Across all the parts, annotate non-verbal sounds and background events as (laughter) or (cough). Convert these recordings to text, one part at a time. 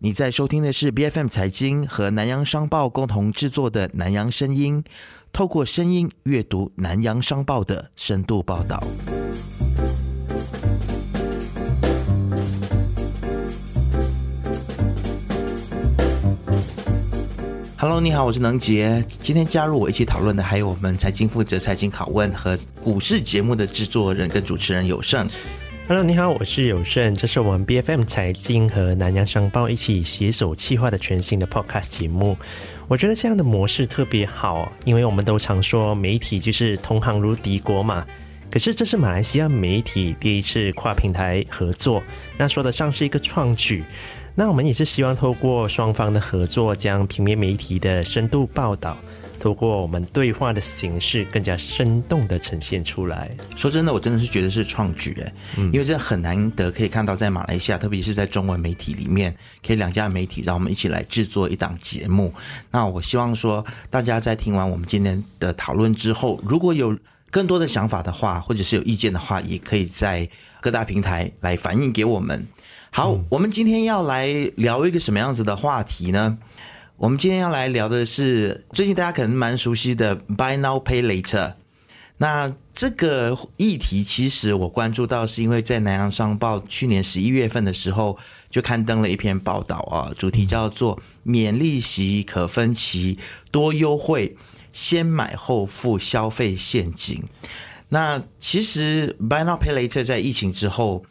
你在收听的是 B F M 财经和南洋商报共同制作的《南洋声音》，透过声音阅读南洋商报的深度报道。Hello，你好，我是能杰。今天加入我一起讨论的还有我们财经负责财经拷问和股市节目的制作人跟主持人有胜。Hello，你好，我是有胜，这是我们 B F M 财经和南洋商报一起携手企划的全新的 Podcast 节目。我觉得这样的模式特别好，因为我们都常说媒体就是同行如敌国嘛。可是这是马来西亚媒体第一次跨平台合作，那说得上是一个创举。那我们也是希望透过双方的合作，将平面媒体的深度报道。透过我们对话的形式，更加生动的呈现出来。说真的，我真的是觉得是创举哎，因为这很难得可以看到在马来西亚，特别是在中文媒体里面，可以两家媒体让我们一起来制作一档节目。那我希望说，大家在听完我们今天的讨论之后，如果有更多的想法的话，或者是有意见的话，也可以在各大平台来反映给我们。好，我们今天要来聊一个什么样子的话题呢？我们今天要来聊的是最近大家可能蛮熟悉的 Buy Now Pay Later。那这个议题其实我关注到是因为在南洋商报去年十一月份的时候就刊登了一篇报道啊，主题叫做免利息、可分期、多优惠、先买后付消费陷阱。那其实 Buy Now Pay Later 在疫情之后。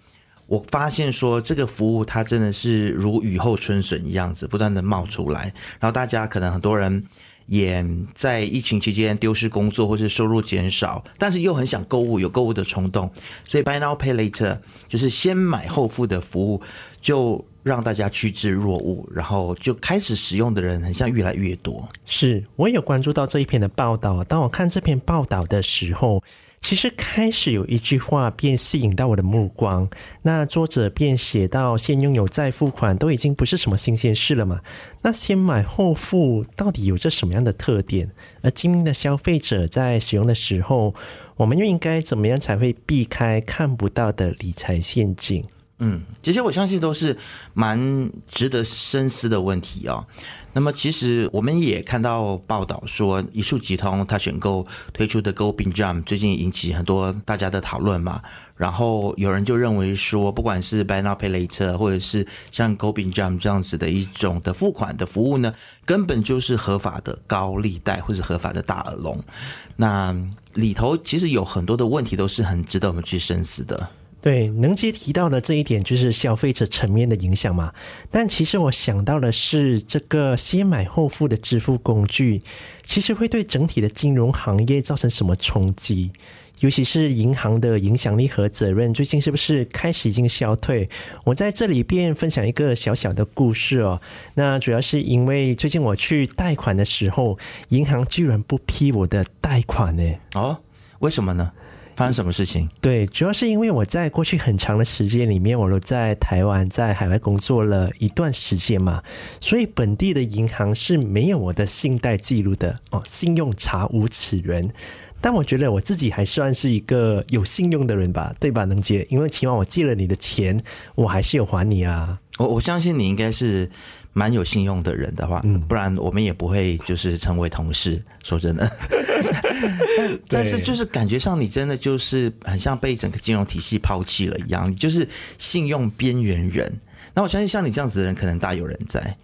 我发现说这个服务它真的是如雨后春笋一样子不断的冒出来，然后大家可能很多人也在疫情期间丢失工作或是收入减少，但是又很想购物，有购物的冲动，所以 Buy Now Pay Later 就是先买后付的服务，就让大家趋之若鹜，然后就开始使用的人很像越来越多。是我有关注到这一篇的报道，当我看这篇报道的时候。其实开始有一句话便吸引到我的目光，那作者便写到：先拥有再付款都已经不是什么新鲜事了嘛。那先买后付到底有着什么样的特点？而精明的消费者在使用的时候，我们又应该怎么样才会避开看不到的理财陷阱？嗯，这些我相信都是蛮值得深思的问题哦。那么，其实我们也看到报道说，一数集通它选购推出的 Go Bing Jam 最近引起很多大家的讨论嘛。然后有人就认为说，不管是 Buy Now Pay Later，或者是像 Go Bing Jam 这样子的一种的付款的服务呢，根本就是合法的高利贷或者合法的大耳窿。那里头其实有很多的问题，都是很值得我们去深思的。对，能接提到的这一点就是消费者层面的影响嘛。但其实我想到的是，这个先买后付的支付工具，其实会对整体的金融行业造成什么冲击？尤其是银行的影响力和责任，最近是不是开始已经消退？我在这里便分享一个小小的故事哦。那主要是因为最近我去贷款的时候，银行居然不批我的贷款呢。哦，为什么呢？发生什么事情？对，主要是因为我在过去很长的时间里面，我都在台湾，在海外工作了一段时间嘛，所以本地的银行是没有我的信贷记录的哦，信用查无此人。但我觉得我自己还算是一个有信用的人吧，对吧？能借，因为起码我借了你的钱，我还是有还你啊。我我相信你应该是。蛮有信用的人的话，不然我们也不会就是成为同事。说真的，(laughs) 但是就是感觉上你真的就是很像被整个金融体系抛弃了一样，你就是信用边缘人。那我相信像你这样子的人，可能大有人在。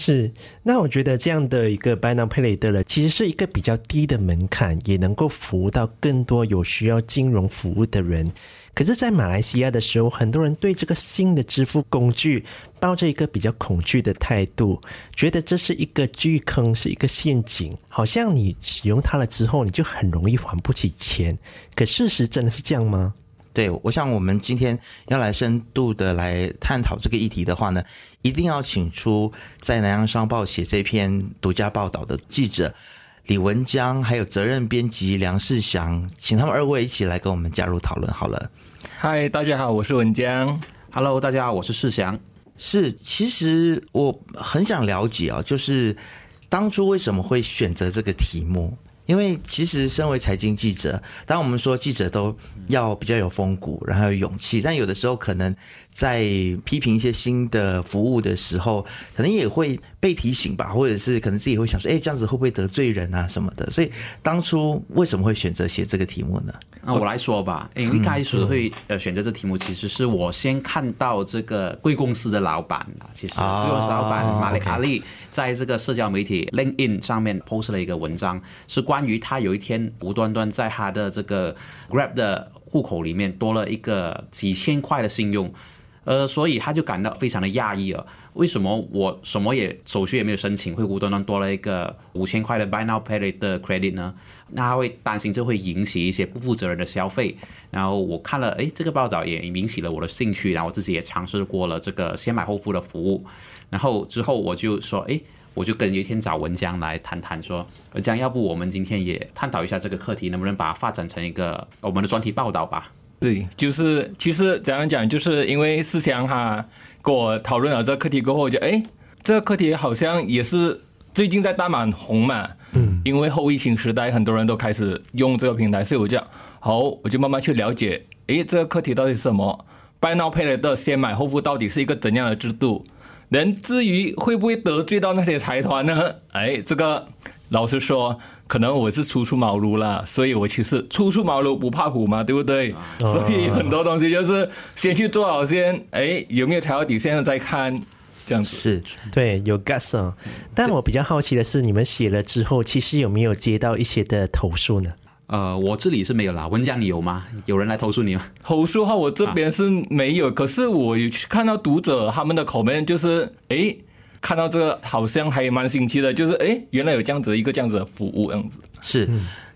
是，那我觉得这样的一个 Buy Now Pay 的了，其实是一个比较低的门槛，也能够服务到更多有需要金融服务的人。可是，在马来西亚的时候，很多人对这个新的支付工具抱着一个比较恐惧的态度，觉得这是一个巨坑，是一个陷阱，好像你使用它了之后，你就很容易还不起钱。可事实真的是这样吗？对，我想我们今天要来深度的来探讨这个议题的话呢，一定要请出在南洋商报写这篇独家报道的记者李文江，还有责任编辑梁世祥，请他们二位一起来跟我们加入讨论好了。嗨，大家好，我是文江。Hello，大家好，我是世祥。是，其实我很想了解啊，就是当初为什么会选择这个题目？因为其实身为财经记者，当我们说记者都要比较有风骨，然后有勇气，但有的时候可能在批评一些新的服务的时候，可能也会被提醒吧，或者是可能自己会想说，哎，这样子会不会得罪人啊什么的？所以当初为什么会选择写这个题目呢？那我来说吧，因为一开始会呃选择这题目，其实是我先看到这个贵公司的老板啊，其实贵公司老板马里卡利在这个社交媒体 LinkedIn 上面 post 了一个文章，是关关于他有一天无端端在他的这个 Grab 的户口里面多了一个几千块的信用。呃，所以他就感到非常的讶异了。为什么我什么也手续也没有申请，会无端端多了一个五千块的 Buy Now Pay Later 的 credit 呢？那他会担心这会引起一些不负责任的消费。然后我看了，哎，这个报道也引起了我的兴趣，然后我自己也尝试过了这个先买后付的服务。然后之后我就说，哎，我就跟有一天找文江来谈谈，说文江，要不我们今天也探讨一下这个课题，能不能把它发展成一个我们的专题报道吧？对，就是其实怎样讲，就是因为思想哈跟我讨论了这个课题过后，就哎，这个课题好像也是最近在大满红嘛，嗯，因为后疫情时代，很多人都开始用这个平台，所以我就好，我就慢慢去了解，哎，这个课题到底是什么？Buy Now Pay Later 先买后付到底是一个怎样的制度？人至于会不会得罪到那些财团呢？哎，这个老实说。可能我是初出茅庐啦，所以我其实初出茅庐不怕虎嘛，对不对？所以很多东西就是先去做好先，哎，有没有踩到底线再看，这样子是对有 gas。但我比较好奇的是，你们写了之后，其实有没有接到一些的投诉呢？呃，我这里是没有啦。文江，你有吗？有人来投诉你吗？投诉的话，我这边是没有，可是我有去看到读者他们的口面，就是哎。看到这个好像还蛮新奇的，就是哎，原来有这样子一个这样子的服务样子。是，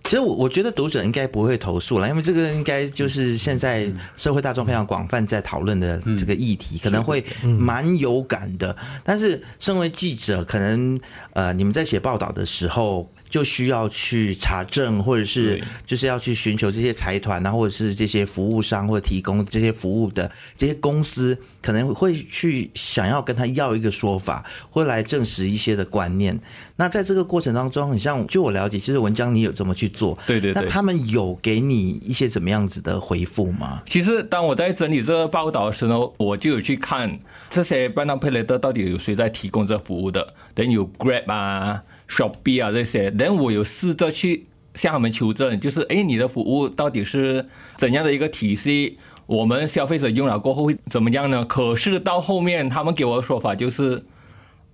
其实我我觉得读者应该不会投诉了，因为这个应该就是现在社会大众非常广泛在讨论的这个议题，可能会蛮有感的。但是身为记者，可能呃，你们在写报道的时候。就需要去查证，或者是就是要去寻求这些财团啊，或者是这些服务商或者提供这些服务的这些公司，可能会去想要跟他要一个说法，会来证实一些的观念。那在这个过程当中，很像就我了解，其实文江你有这么去做，对对。那他们有给你一些怎么样子的回复吗？其实当我在整理这个报道的时候，我就有去看这些班纳佩雷德到底有谁在提供这服务的，等有 Grab 啊。Shopee 啊这些，然后我有试着去向他们求证，就是哎，你的服务到底是怎样的一个体系？我们消费者用了过后会怎么样呢？可是到后面他们给我的说法就是，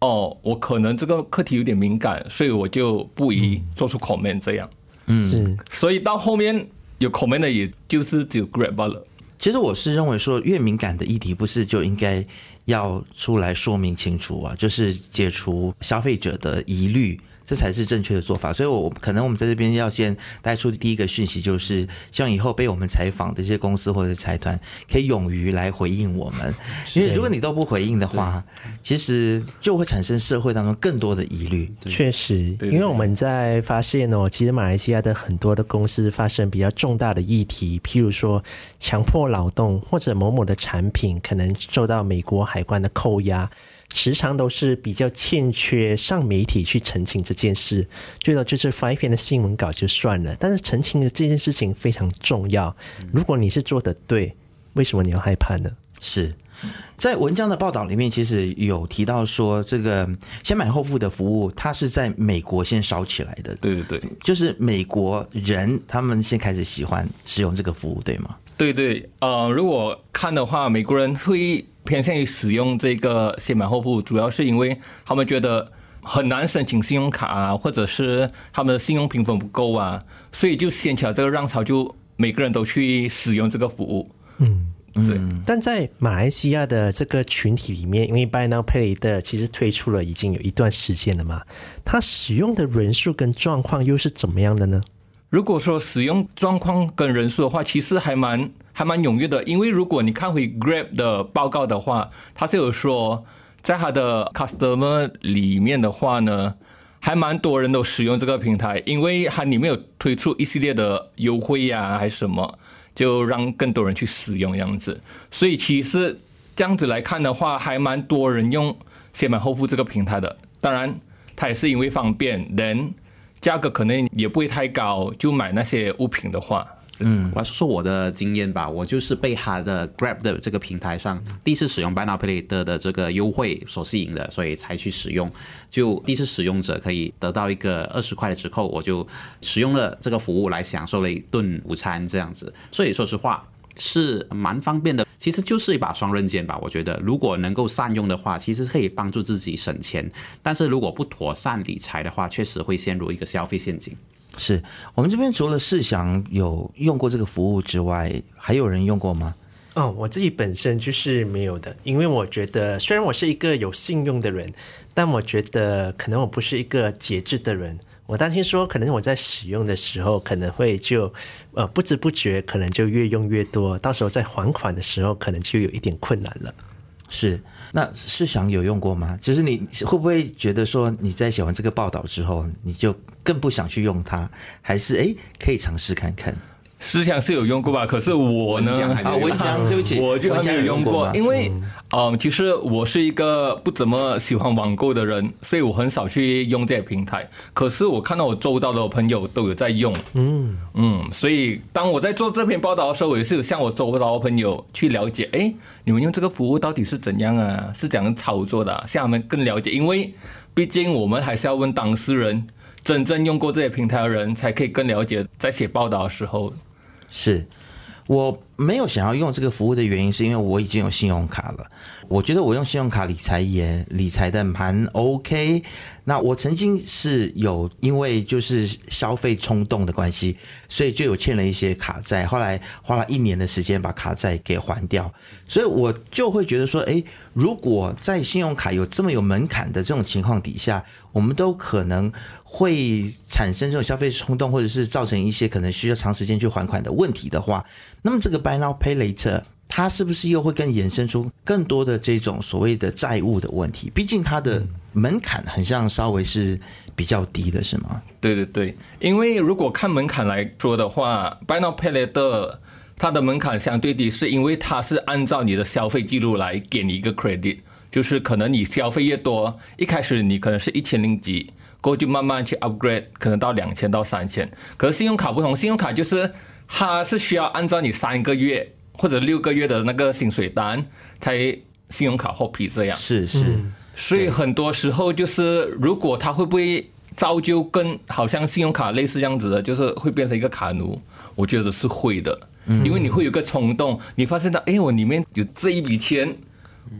哦，我可能这个课题有点敏感，所以我就不宜做出 comment 这样。嗯，是，所以到后面有 comment 的，也就是只有 Grab 了。其实我是认为说，越敏感的议题，不是就应该。要出来说明清楚啊，就是解除消费者的疑虑。这才是正确的做法，所以，我可能我们在这边要先带出第一个讯息，就是希望以后被我们采访的一些公司或者财团，可以勇于来回应我们。因为如果你都不回应的话，其实就会产生社会当中更多的疑虑。确实，因为我们在发现哦，其实马来西亚的很多的公司发生比较重大的议题，譬如说强迫劳动，或者某某的产品可能受到美国海关的扣押。时常都是比较欠缺上媒体去澄清这件事，最多就是发一篇的新闻稿就算了。但是澄清的这件事情非常重要。如果你是做的对，为什么你要害怕呢？是在文章的报道里面，其实有提到说，这个先买后付的服务，它是在美国先烧起来的。对对对，就是美国人他们先开始喜欢使用这个服务，对吗？对对，呃，如果看的话，美国人会。偏向于使用这个先买后付，主要是因为他们觉得很难申请信用卡啊，或者是他们的信用评分不够啊，所以就掀起了这个浪潮，就每个人都去使用这个服务。嗯，对。但在马来西亚的这个群体里面，因为 Buy Now Pay 的其实推出了已经有一段时间了嘛，它使用的人数跟状况又是怎么样的呢？如果说使用状况跟人数的话，其实还蛮还蛮踊跃的。因为如果你看回 Grab 的报告的话，它是有说，在它的 customer 里面的话呢，还蛮多人都使用这个平台，因为它里面有推出一系列的优惠呀，还是什么，就让更多人去使用这样子。所以其实这样子来看的话，还蛮多人用先买后付这个平台的。当然，它也是因为方便，人。价格可能也不会太高，就买那些物品的话。嗯，我来说说我的经验吧。我就是被他的 Grab 的这个平台上第一次使用 Buy Now Pay Later 的这个优惠所吸引的，所以才去使用。就第一次使用者可以得到一个二十块的折扣，我就使用了这个服务来享受了一顿午餐这样子。所以说实话是蛮方便的，其实就是一把双刃剑吧。我觉得如果能够善用的话，其实可以帮助自己省钱。但是如果不妥善理财的话，确实会陷入一个消费陷阱。是我们这边除了世祥有用过这个服务之外，还有人用过吗？哦，我自己本身就是没有的，因为我觉得虽然我是一个有信用的人，但我觉得可能我不是一个节制的人。我担心说，可能我在使用的时候，可能会就呃不知不觉，可能就越用越多，到时候在还款的时候，可能就有一点困难了。是。那试想有用过吗？就是你会不会觉得说你在写完这个报道之后，你就更不想去用它？还是哎，可以尝试看看？思想是有用过吧，可是我呢？啊，文江，对不起，我就没有用过，因为，嗯，其实我是一个不怎么喜欢网购的人，所以我很少去用这些平台。可是我看到我周遭的朋友都有在用，嗯嗯，所以当我在做这篇报道的时候，我也是有向我周遭的朋友去了解，哎，你们用这个服务到底是怎样啊？是怎样操作的？向他们更了解，因为毕竟我们还是要问当事人，真正用过这些平台的人，才可以更了解，在写报道的时候。是，我没有想要用这个服务的原因，是因为我已经有信用卡了。我觉得我用信用卡理财也理财的蛮 OK。那我曾经是有因为就是消费冲动的关系，所以就有欠了一些卡债，后来花了一年的时间把卡债给还掉。所以我就会觉得说，哎，如果在信用卡有这么有门槛的这种情况底下，我们都可能会产生这种消费冲动，或者是造成一些可能需要长时间去还款的问题的话，那么这个 Buy Now Pay Later。它是不是又会更衍生出更多的这种所谓的债务的问题？毕竟它的门槛很像稍微是比较低的，是吗？对对对，因为如果看门槛来说的话，Buy Now Pay Later 它的门槛相对低，是因为它是按照你的消费记录来给你一个 credit，就是可能你消费越多，一开始你可能是一千零几，过后就慢慢去 upgrade，可能到两千到三千。可是信用卡不同，信用卡就是它是需要按照你三个月。或者六个月的那个薪水单才信用卡获批这样。是是，所以很多时候就是如果他会不会造就跟好像信用卡类似这样子的，就是会变成一个卡奴，我觉得是会的，因为你会有个冲动，你发现到哎我里面有这一笔钱，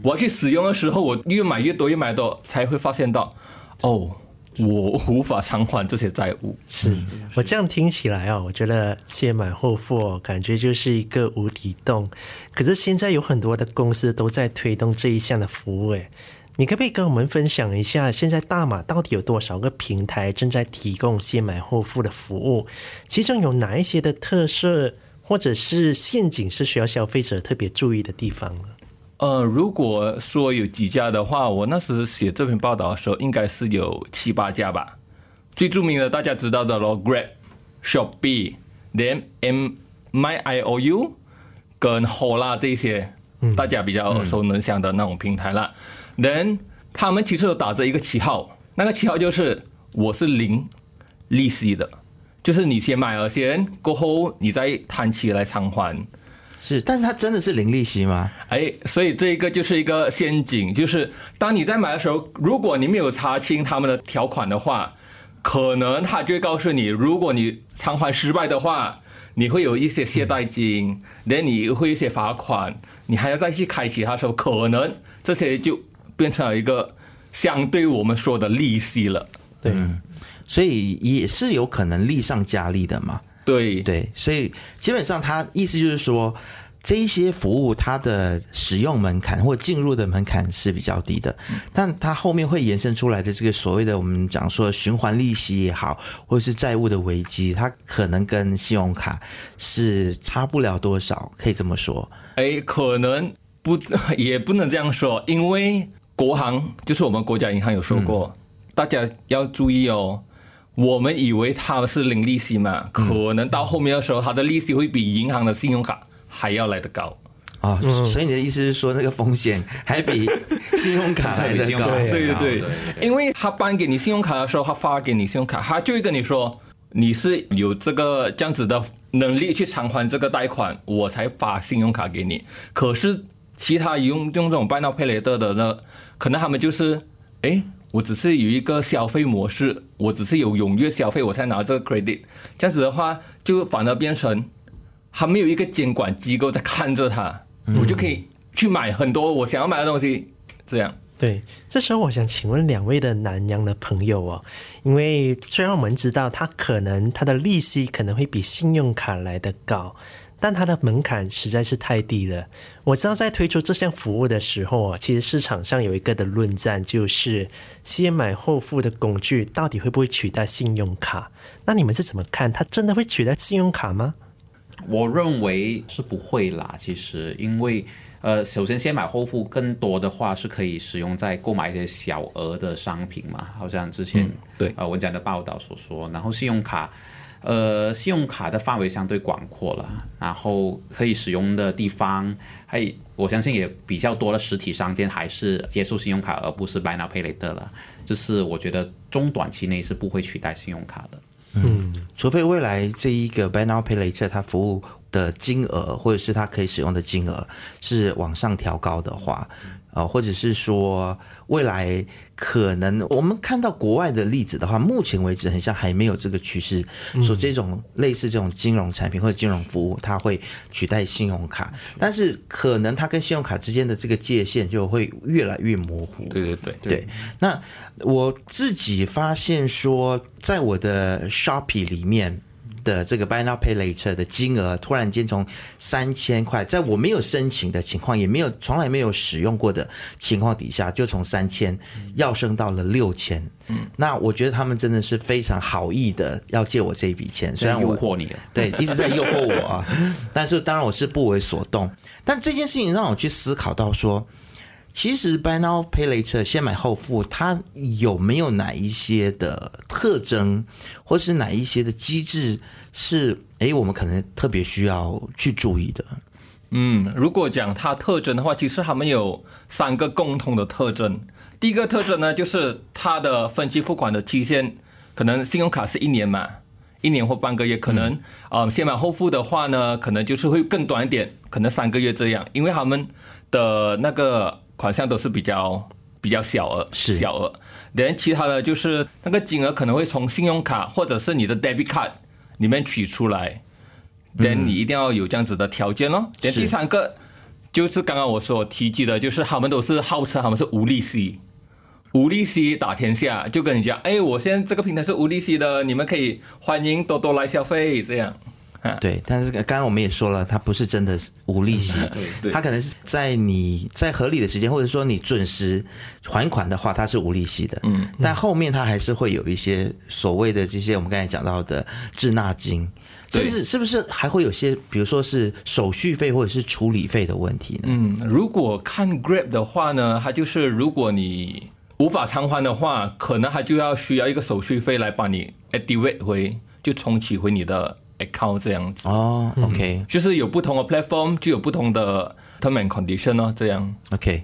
我要去使用的时候，我越买越多越买多，才会发现到哦。我无法偿还这些债务。是我这样听起来哦，我觉得先买后付感觉就是一个无底洞。可是现在有很多的公司都在推动这一项的服务，哎，你可不可以跟我们分享一下，现在大马到底有多少个平台正在提供先买后付的服务？其中有哪一些的特色或者是陷阱是需要消费者特别注意的地方呢？呃，如果说有几家的话，我那时写这篇报道的时候，应该是有七八家吧。最著名的大家知道的咯，Grab、Shopee、连 M、My I O U 跟 Hola 这些，大家比较耳熟能详的那种平台了。Then 他们其实都打着一个旗号，那个旗号就是我是零利息的，就是你先买了先，过后你再摊期来偿还。是，但是它真的是零利息吗？哎，所以这一个就是一个陷阱，就是当你在买的时候，如果你没有查清他们的条款的话，可能他就会告诉你，如果你偿还失败的话，你会有一些懈怠金，连你会一些罚款，你还要再去开启它的时候，可能这些就变成了一个相对我们说的利息了。对，所以也是有可能利上加利的嘛。对对，所以基本上他意思就是说，这一些服务它的使用门槛或进入的门槛是比较低的，但它后面会延伸出来的这个所谓的我们讲说循环利息也好，或者是债务的危机，它可能跟信用卡是差不了多少，可以这么说。哎，可能不也不能这样说，因为国行就是我们国家银行有说过，大家要注意哦。我们以为它是零利息嘛，可能到后面的时候，他的利息会比银行的信用卡还要来得高。啊、所以你的意思是说，那个风险还比 (laughs) 信用卡来的高？对对对对，因为他颁给你信用卡的时候，他发给你信用卡，他就会跟你说你是有这个这样子的能力去偿还这个贷款，我才发信用卡给你。可是其他用用这种 buy now pay later 的呢，可能他们就是，哎，我只是有一个消费模式，我只是有踊跃消费，我才拿这个 credit。这样子的话，就反而变成还没有一个监管机构在看着他，我就可以去买很多我想要买的东西，这样。对，这时候我想请问两位的南洋的朋友哦，因为虽然我们知道它可能它的利息可能会比信用卡来的高，但它的门槛实在是太低了。我知道在推出这项服务的时候啊，其实市场上有一个的论战，就是先买后付的工具到底会不会取代信用卡？那你们是怎么看？它真的会取代信用卡吗？我认为是不会啦，其实因为呃，首先先买后付更多的话是可以使用在购买一些小额的商品嘛，好像之前、对呃文章的报道所说，然后信用卡。呃，信用卡的范围相对广阔了，然后可以使用的地方，还我相信也比较多的实体商店还是接受信用卡，而不是 buy now pay later 了。这是我觉得中短期内是不会取代信用卡的。嗯除非未来这一个 Buy Now Pay Later 它服务的金额或者是它可以使用的金额是往上调高的话，呃，或者是说未来可能我们看到国外的例子的话，目前为止很像还没有这个趋势，说这种类似这种金融产品或者金融服务，它会取代信用卡，但是可能它跟信用卡之间的这个界限就会越来越模糊。对对对。对，那我自己发现说，在我的 Shopee 里面的这个 Buy Now Pay Later 的金额，突然间从三千块，在我没有申请的情况，也没有从来没有使用过的情况底下，就从三千要升到了六千。嗯，那我觉得他们真的是非常好意的要借我这一笔钱，虽然我诱惑你了，对，一直在诱惑我啊。(laughs) 但是当然我是不为所动。但这件事情让我去思考到说，其实 Buy Now Pay Later 先买后付，它有没有哪一些的特征，或是哪一些的机制是诶我们可能特别需要去注意的？嗯，如果讲它特征的话，其实他们有三个共同的特征。第一个特征呢，就是它的分期付款的期限，可能信用卡是一年嘛，一年或半个月，可能呃先买后付的话呢，可能就是会更短一点，可能三个月这样，因为他们的那个款项都是比较比较小额，是小额。连其他的就是那个金额可能会从信用卡或者是你的 debit card 里面取出来，等你一定要有这样子的条件咯。连第三个就是刚刚我所提及的，就是他们都是号称他们是无利息，无利息打天下，就跟你讲，哎，我现在这个平台是无利息的，你们可以欢迎多多来消费，这样。(laughs) 对，但是刚刚我们也说了，它不是真的无利息，(laughs) 对它可能是在你在合理的时间，或者说你准时还款的话，它是无利息的。嗯，但后面它还是会有一些所谓的这些我们刚才讲到的滞纳金，甚至是？是不是还会有些，比如说是手续费或者是处理费的问题呢？嗯，如果看 Grab 的话呢，它就是如果你无法偿还的话，可能它就要需要一个手续费来帮你 activate 回，就重启回你的 account 这样子。哦，OK。就是有不同的 platform 就有不同的 term and condition 哦，这样。OK，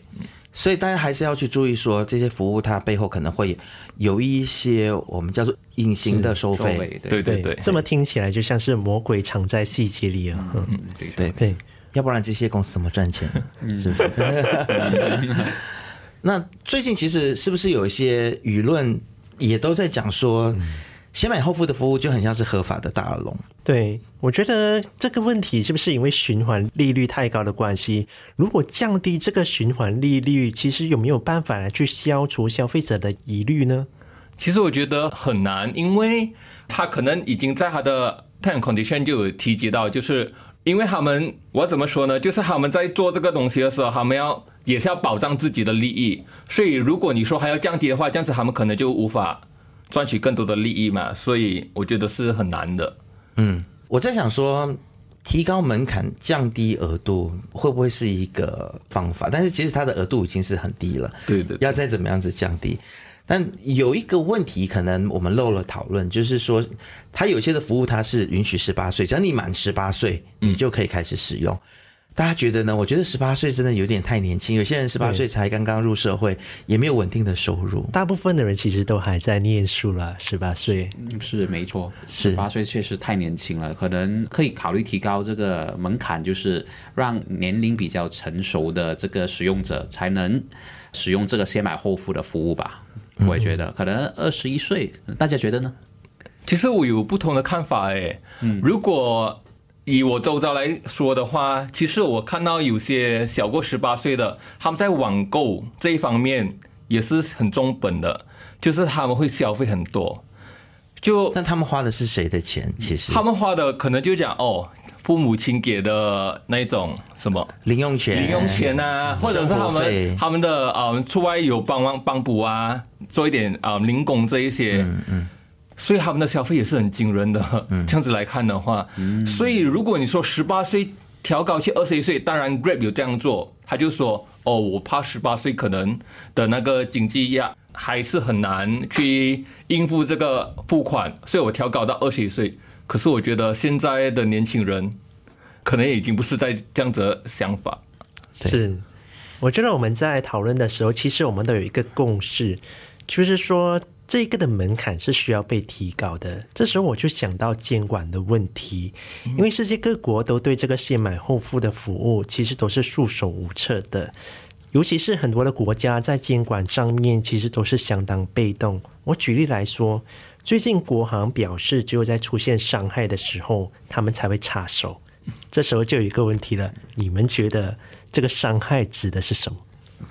所以大家还是要去注意说，这些服务它背后可能会有一些我们叫做隐形的收费。收尾对。对对，这么听起来就像是魔鬼藏在细节里啊。嗯。对对对，要不然这些公司怎么赚钱？是不是？那最近其实是不是有一些舆论也都在讲说，先买后付的服务就很像是合法的大耳龙？对，我觉得这个问题是不是因为循环利率太高的关系？如果降低这个循环利率，其实有没有办法来去消除消费者的疑虑呢？其实我觉得很难，因为他可能已经在他的 term condition 就有提及到，就是因为他们我怎么说呢？就是他们在做这个东西的时候，他们要也是要保障自己的利益，所以如果你说还要降低的话，这样子他们可能就无法赚取更多的利益嘛，所以我觉得是很难的。嗯我在想说，提高门槛、降低额度会不会是一个方法？但是其实它的额度已经是很低了，对的要再怎么样子降低？但有一个问题，可能我们漏了讨论，就是说，它有些的服务它是允许十八岁，只要你满十八岁，你就可以开始使用。大家觉得呢？我觉得十八岁真的有点太年轻，有些人十八岁才刚刚入社会，也没有稳定的收入。大部分的人其实都还在念书了，十八岁是没错，十八岁确实太年轻了，可能可以考虑提高这个门槛，就是让年龄比较成熟的这个使用者才能使用这个先买后付的服务吧。我也觉得，可能二十一岁，大家觉得呢？其实我有不同的看法诶。嗯，如果以我周遭来说的话，其实我看到有些小过十八岁的，他们在网购这一方面也是很重本的，就是他们会消费很多。就但他们花的是谁的钱？其实他们花的可能就讲哦，父母亲给的那种什么零用钱、零用钱啊，或者是他们他们的呃出外有帮忙帮补啊，做一点啊、呃零工这一些，嗯嗯，所以他们的消费也是很惊人的。这样子来看的话，所以如果你说十八岁调高去二十一岁，当然 Grab 有这样做，他就说哦，我怕十八岁可能的那个经济压还是很难去应付这个付款，所以我调高到二十一岁。可是我觉得现在的年轻人可能已经不是在这样子的想法。是。我觉得我们在讨论的时候，其实我们都有一个共识，就是说这个的门槛是需要被提高的。这时候我就想到监管的问题，因为世界各国都对这个先买后付的服务其实都是束手无策的。尤其是很多的国家在监管上面其实都是相当被动。我举例来说，最近国行表示，只有在出现伤害的时候，他们才会插手。这时候就有一个问题了，你们觉得这个伤害指的是什么？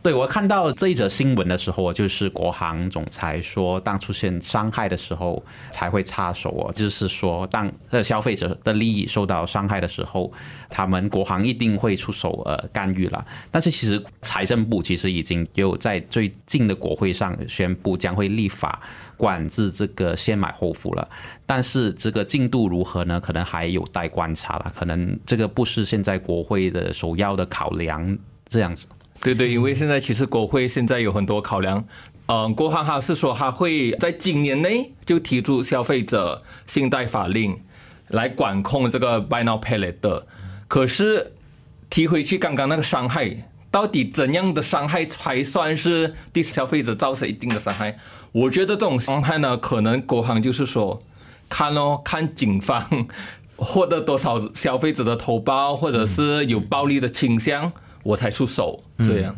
对我看到这一则新闻的时候，就是国行总裁说，当出现伤害的时候才会插手哦，就是说，当呃消费者的利益受到伤害的时候，他们国行一定会出手呃干预了。但是其实财政部其实已经有在最近的国会上宣布将会立法管制这个先买后付了，但是这个进度如何呢？可能还有待观察了，可能这个不是现在国会的首要的考量，这样子。对对，因为现在其实国会现在有很多考量，嗯，国行哈是说他会在今年内就提出消费者信贷法令来管控这个 buy now pay later，可是提回去刚刚那个伤害，到底怎样的伤害才算是对消费者造成一定的伤害？我觉得这种伤害呢，可能国行就是说，看哦，看警方获得多少消费者的投报，或者是有暴力的倾向。我才出手，这样。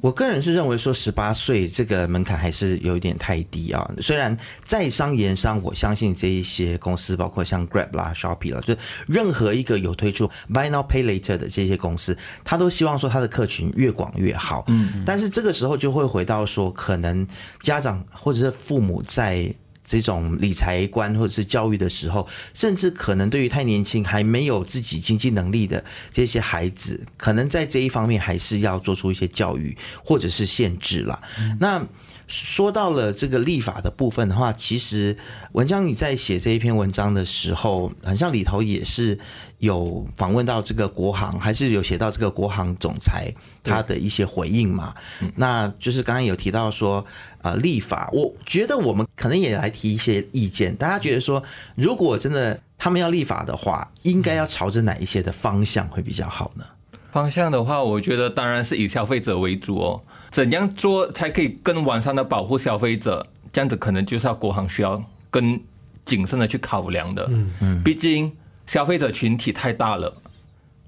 我个人是认为说十八岁这个门槛还是有一点太低啊。虽然在商言商，我相信这一些公司，包括像 Grab 啦、Shopee 啦，就是任何一个有推出 Buy Now Pay Later 的这些公司，他都希望说他的客群越广越好。嗯，但是这个时候就会回到说，可能家长或者是父母在。这种理财观或者是教育的时候，甚至可能对于太年轻还没有自己经济能力的这些孩子，可能在这一方面还是要做出一些教育或者是限制啦。那说到了这个立法的部分的话，其实文章你在写这一篇文章的时候，好像里头也是有访问到这个国行，还是有写到这个国行总裁他的一些回应嘛？那就是刚刚有提到说，呃，立法，我觉得我们可能也来提一些意见。大家觉得说，如果真的他们要立法的话，应该要朝着哪一些的方向会比较好呢？方向的话，我觉得当然是以消费者为主哦。怎样做才可以更完善的保护消费者？这样子可能就是要国行需要更谨慎的去考量的。嗯嗯，毕竟消费者群体太大了，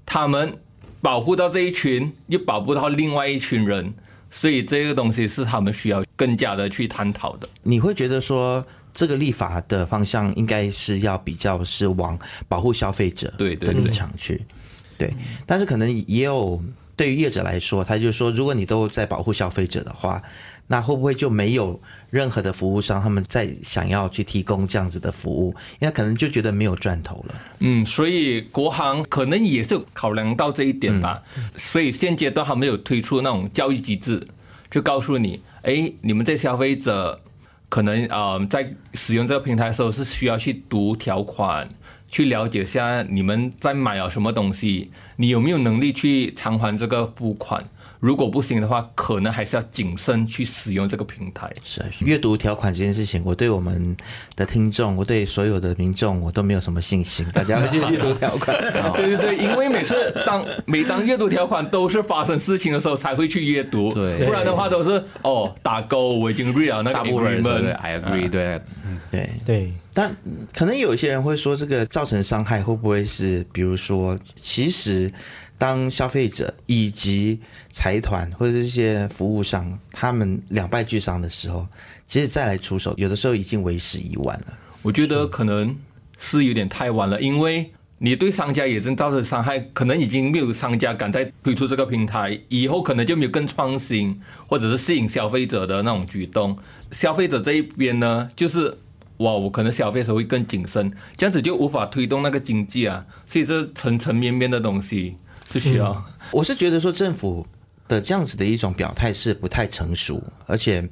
他们保护到这一群，又保护到另外一群人，所以这个东西是他们需要更加的去探讨的。你会觉得说，这个立法的方向应该是要比较是往保护消费者的对对对立场去，对。但是可能也有对于业者来说，他就说，如果你都在保护消费者的话，那会不会就没有任何的服务商他们在想要去提供这样子的服务？因为可能就觉得没有赚头了。嗯，所以国行可能也是有考量到这一点吧。所以现阶段还没有推出那种教育机制，就告诉你，哎，你们这消费者可能呃在使用这个平台的时候是需要去读条款，去了解下你们在买了什么东西，你有没有能力去偿还这个付款。如果不行的话，可能还是要谨慎去使用这个平台。是阅读条款这件事情，我对我们的听众，我对所有的民众，我都没有什么信心。大家会去阅读条款，(laughs) 对对对，因为每次当每当阅读条款都是发生事情的时候才会去阅读，对不然的话都是哦打勾，我已经 read 了那个大部分人 agreement 对 I agree，对，对。对，但可能有一些人会说，这个造成伤害会不会是，比如说，其实当消费者以及财团或者这些服务商他们两败俱伤的时候，其实再来出手，有的时候已经为时已晚了。我觉得可能是有点太晚了，因为你对商家也真造成伤害，可能已经没有商家敢再推出这个平台，以后可能就没有更创新或者是吸引消费者的那种举动。消费者这一边呢，就是哇，我可能消费者会更谨慎，这样子就无法推动那个经济啊。所以这层层面面的东西是需要。我是觉得说政府的这样子的一种表态是不太成熟，而且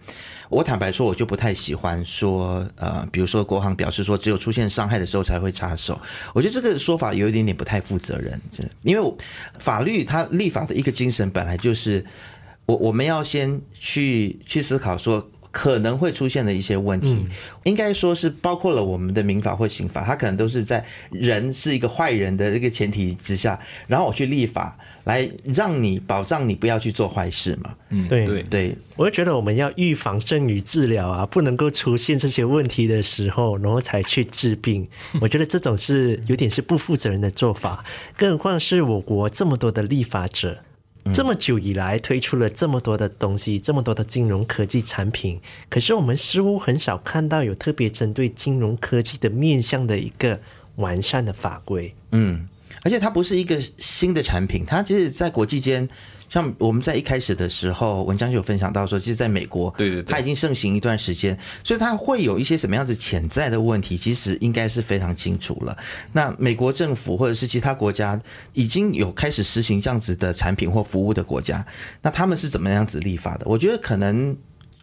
我坦白说，我就不太喜欢说，呃，比如说国航表示说只有出现伤害的时候才会插手，我觉得这个说法有一点点不太负责任，因为法律它立法的一个精神本来就是，我我们要先去去思考说。可能会出现的一些问题，应该说是包括了我们的民法或刑法，它可能都是在人是一个坏人的这个前提之下，然后我去立法来让你保障你不要去做坏事嘛。嗯，对对。对，我就觉得我们要预防胜于治疗啊，不能够出现这些问题的时候，然后才去治病。(laughs) 我觉得这种是有点是不负责任的做法，更何况是我国这么多的立法者。这么久以来推出了这么多的东西，这么多的金融科技产品，可是我们似乎很少看到有特别针对金融科技的面向的一个完善的法规。嗯，而且它不是一个新的产品，它其实在国际间，像我们在一开始的时候，文章就有分享到说，其实在美国，对对对它已经盛行一段时间，所以它会有一些什么样子潜在的问题，其实应该是非常清楚了。那美国政府或者是其他国家已经有开始实行这样子的产品或服务的国家，那他们是怎么样子立法的？我觉得可能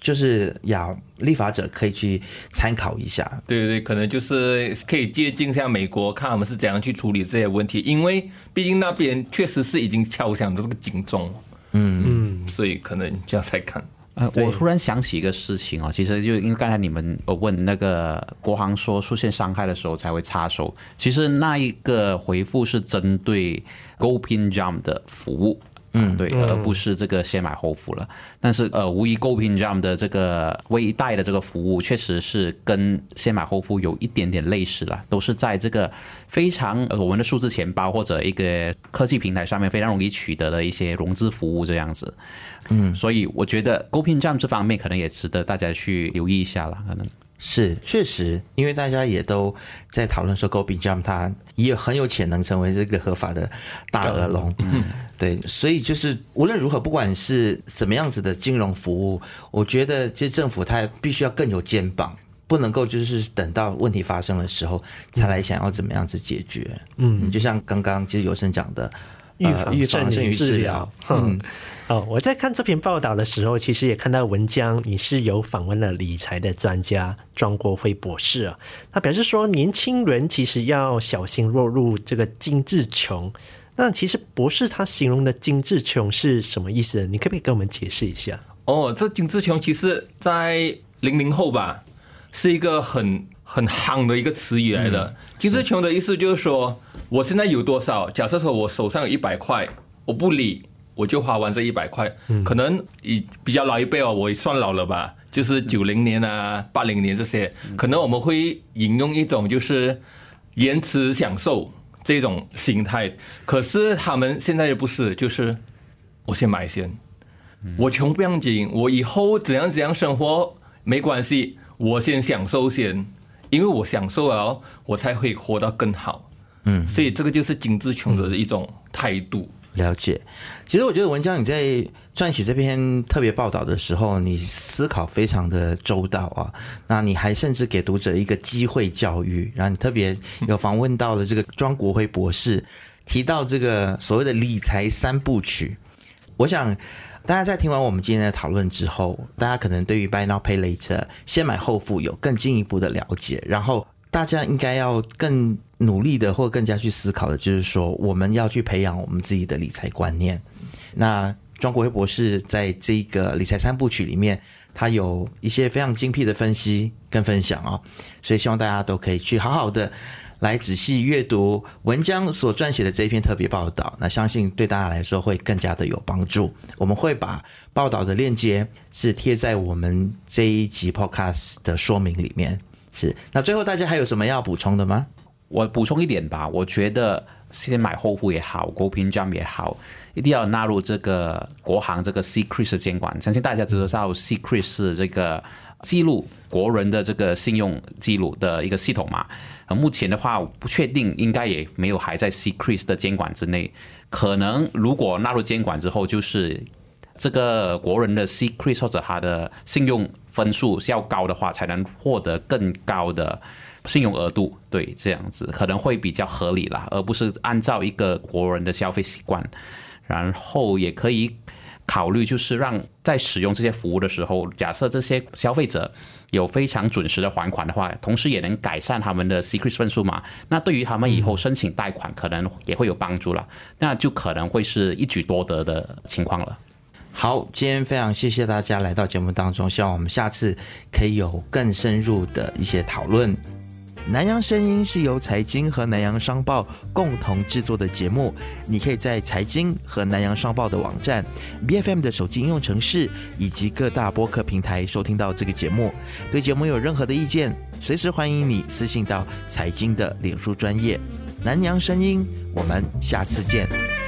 就是要立法者可以去参考一下。对对对，可能就是可以借鉴一下美国，看他们是怎样去处理这些问题，因为毕竟那边确实是已经敲响的这个警钟，嗯嗯，所以可能这样才看。呃，我突然想起一个事情哦，其实就因为刚才你们呃问那个国航说出现伤害的时候才会插手，其实那一个回复是针对 GoPin Jump 的服务。嗯，对，而不是这个先买后付了。但是呃，无疑 GoPin Jump 的这个微贷的这个服务，确实是跟先买后付有一点点类似了，都是在这个非常呃我们的数字钱包或者一个科技平台上面非常容易取得的一些融资服务这样子。嗯，所以我觉得 GoPin Jump 这方面可能也值得大家去留意一下了，可能。是，确实，因为大家也都在讨论说 g o b i Jump 它也很有潜能成为这个合法的大耳龙，嗯，对，所以就是无论如何，不管是怎么样子的金融服务，我觉得其实政府它必须要更有肩膀，不能够就是等到问题发生的时候才来想要怎么样子解决，嗯，就像刚刚其实有生讲的。预呃防胜于预防胜于治治疗疗。。嗯，(laughs) 哦，我在看这篇报道的时候，其实也看到文章，你是有访问了理财的专家庄国辉博士啊，他表示说，年轻人其实要小心落入这个精致穷。那其实博士他形容的精致穷是什么意思？你可不可以跟我们解释一下？哦，这精致穷其实在零零后吧，是一个很很夯的一个词语来的。精致穷的意思就是说，我现在有多少？假设说我手上有一百块，我不理，我就花完这一百块。可能以比较老一辈哦，我也算老了吧，就是九零年啊、八零年这些，可能我们会引用一种就是延迟享受这种心态。可是他们现在又不是，就是我先买先。我穷不要紧，我以后怎样怎样生活没关系，我先享受先，因为我享受了，我才会活得更好。嗯，所以这个就是精致穷的一种态度。了解，其实我觉得文章你在撰写这篇特别报道的时候，你思考非常的周到啊。那你还甚至给读者一个机会教育，然后你特别有访问到了这个庄国辉博士，提到这个所谓的理财三部曲。我想大家在听完我们今天的讨论之后，大家可能对于 Buy Now Pay Later 先买后付有更进一步的了解，然后大家应该要更努力的或更加去思考的，就是说我们要去培养我们自己的理财观念。那庄国辉博士在这个理财三部曲里面，他有一些非常精辟的分析跟分享哦，所以希望大家都可以去好好的来仔细阅读文章所撰写的这一篇特别报道，那相信对大家来说会更加的有帮助。我们会把报道的链接是贴在我们这一集 podcast 的说明里面。是，那最后大家还有什么要补充的吗？我补充一点吧，我觉得先买后付也好，国平 Jam 也好，一定要纳入这个国行这个 Secret 的监管。相信大家知道 Secret 是这个记录国人的这个信用记录的一个系统嘛。目前的话不确定，应该也没有还在 Secret 的监管之内。可能如果纳入监管之后，就是这个国人的 Secret 或者他的信用。分数是要高的话，才能获得更高的信用额度。对，这样子可能会比较合理啦，而不是按照一个国人的消费习惯。然后也可以考虑，就是让在使用这些服务的时候，假设这些消费者有非常准时的还款的话，同时也能改善他们的 secret 分数嘛。那对于他们以后申请贷款，可能也会有帮助了。那就可能会是一举多得的情况了。好，今天非常谢谢大家来到节目当中，希望我们下次可以有更深入的一些讨论。南洋声音是由财经和南洋商报共同制作的节目，你可以在财经和南洋商报的网站、B F M 的手机应用程式以及各大播客平台收听到这个节目。对节目有任何的意见，随时欢迎你私信到财经的脸书专业南洋声音。我们下次见。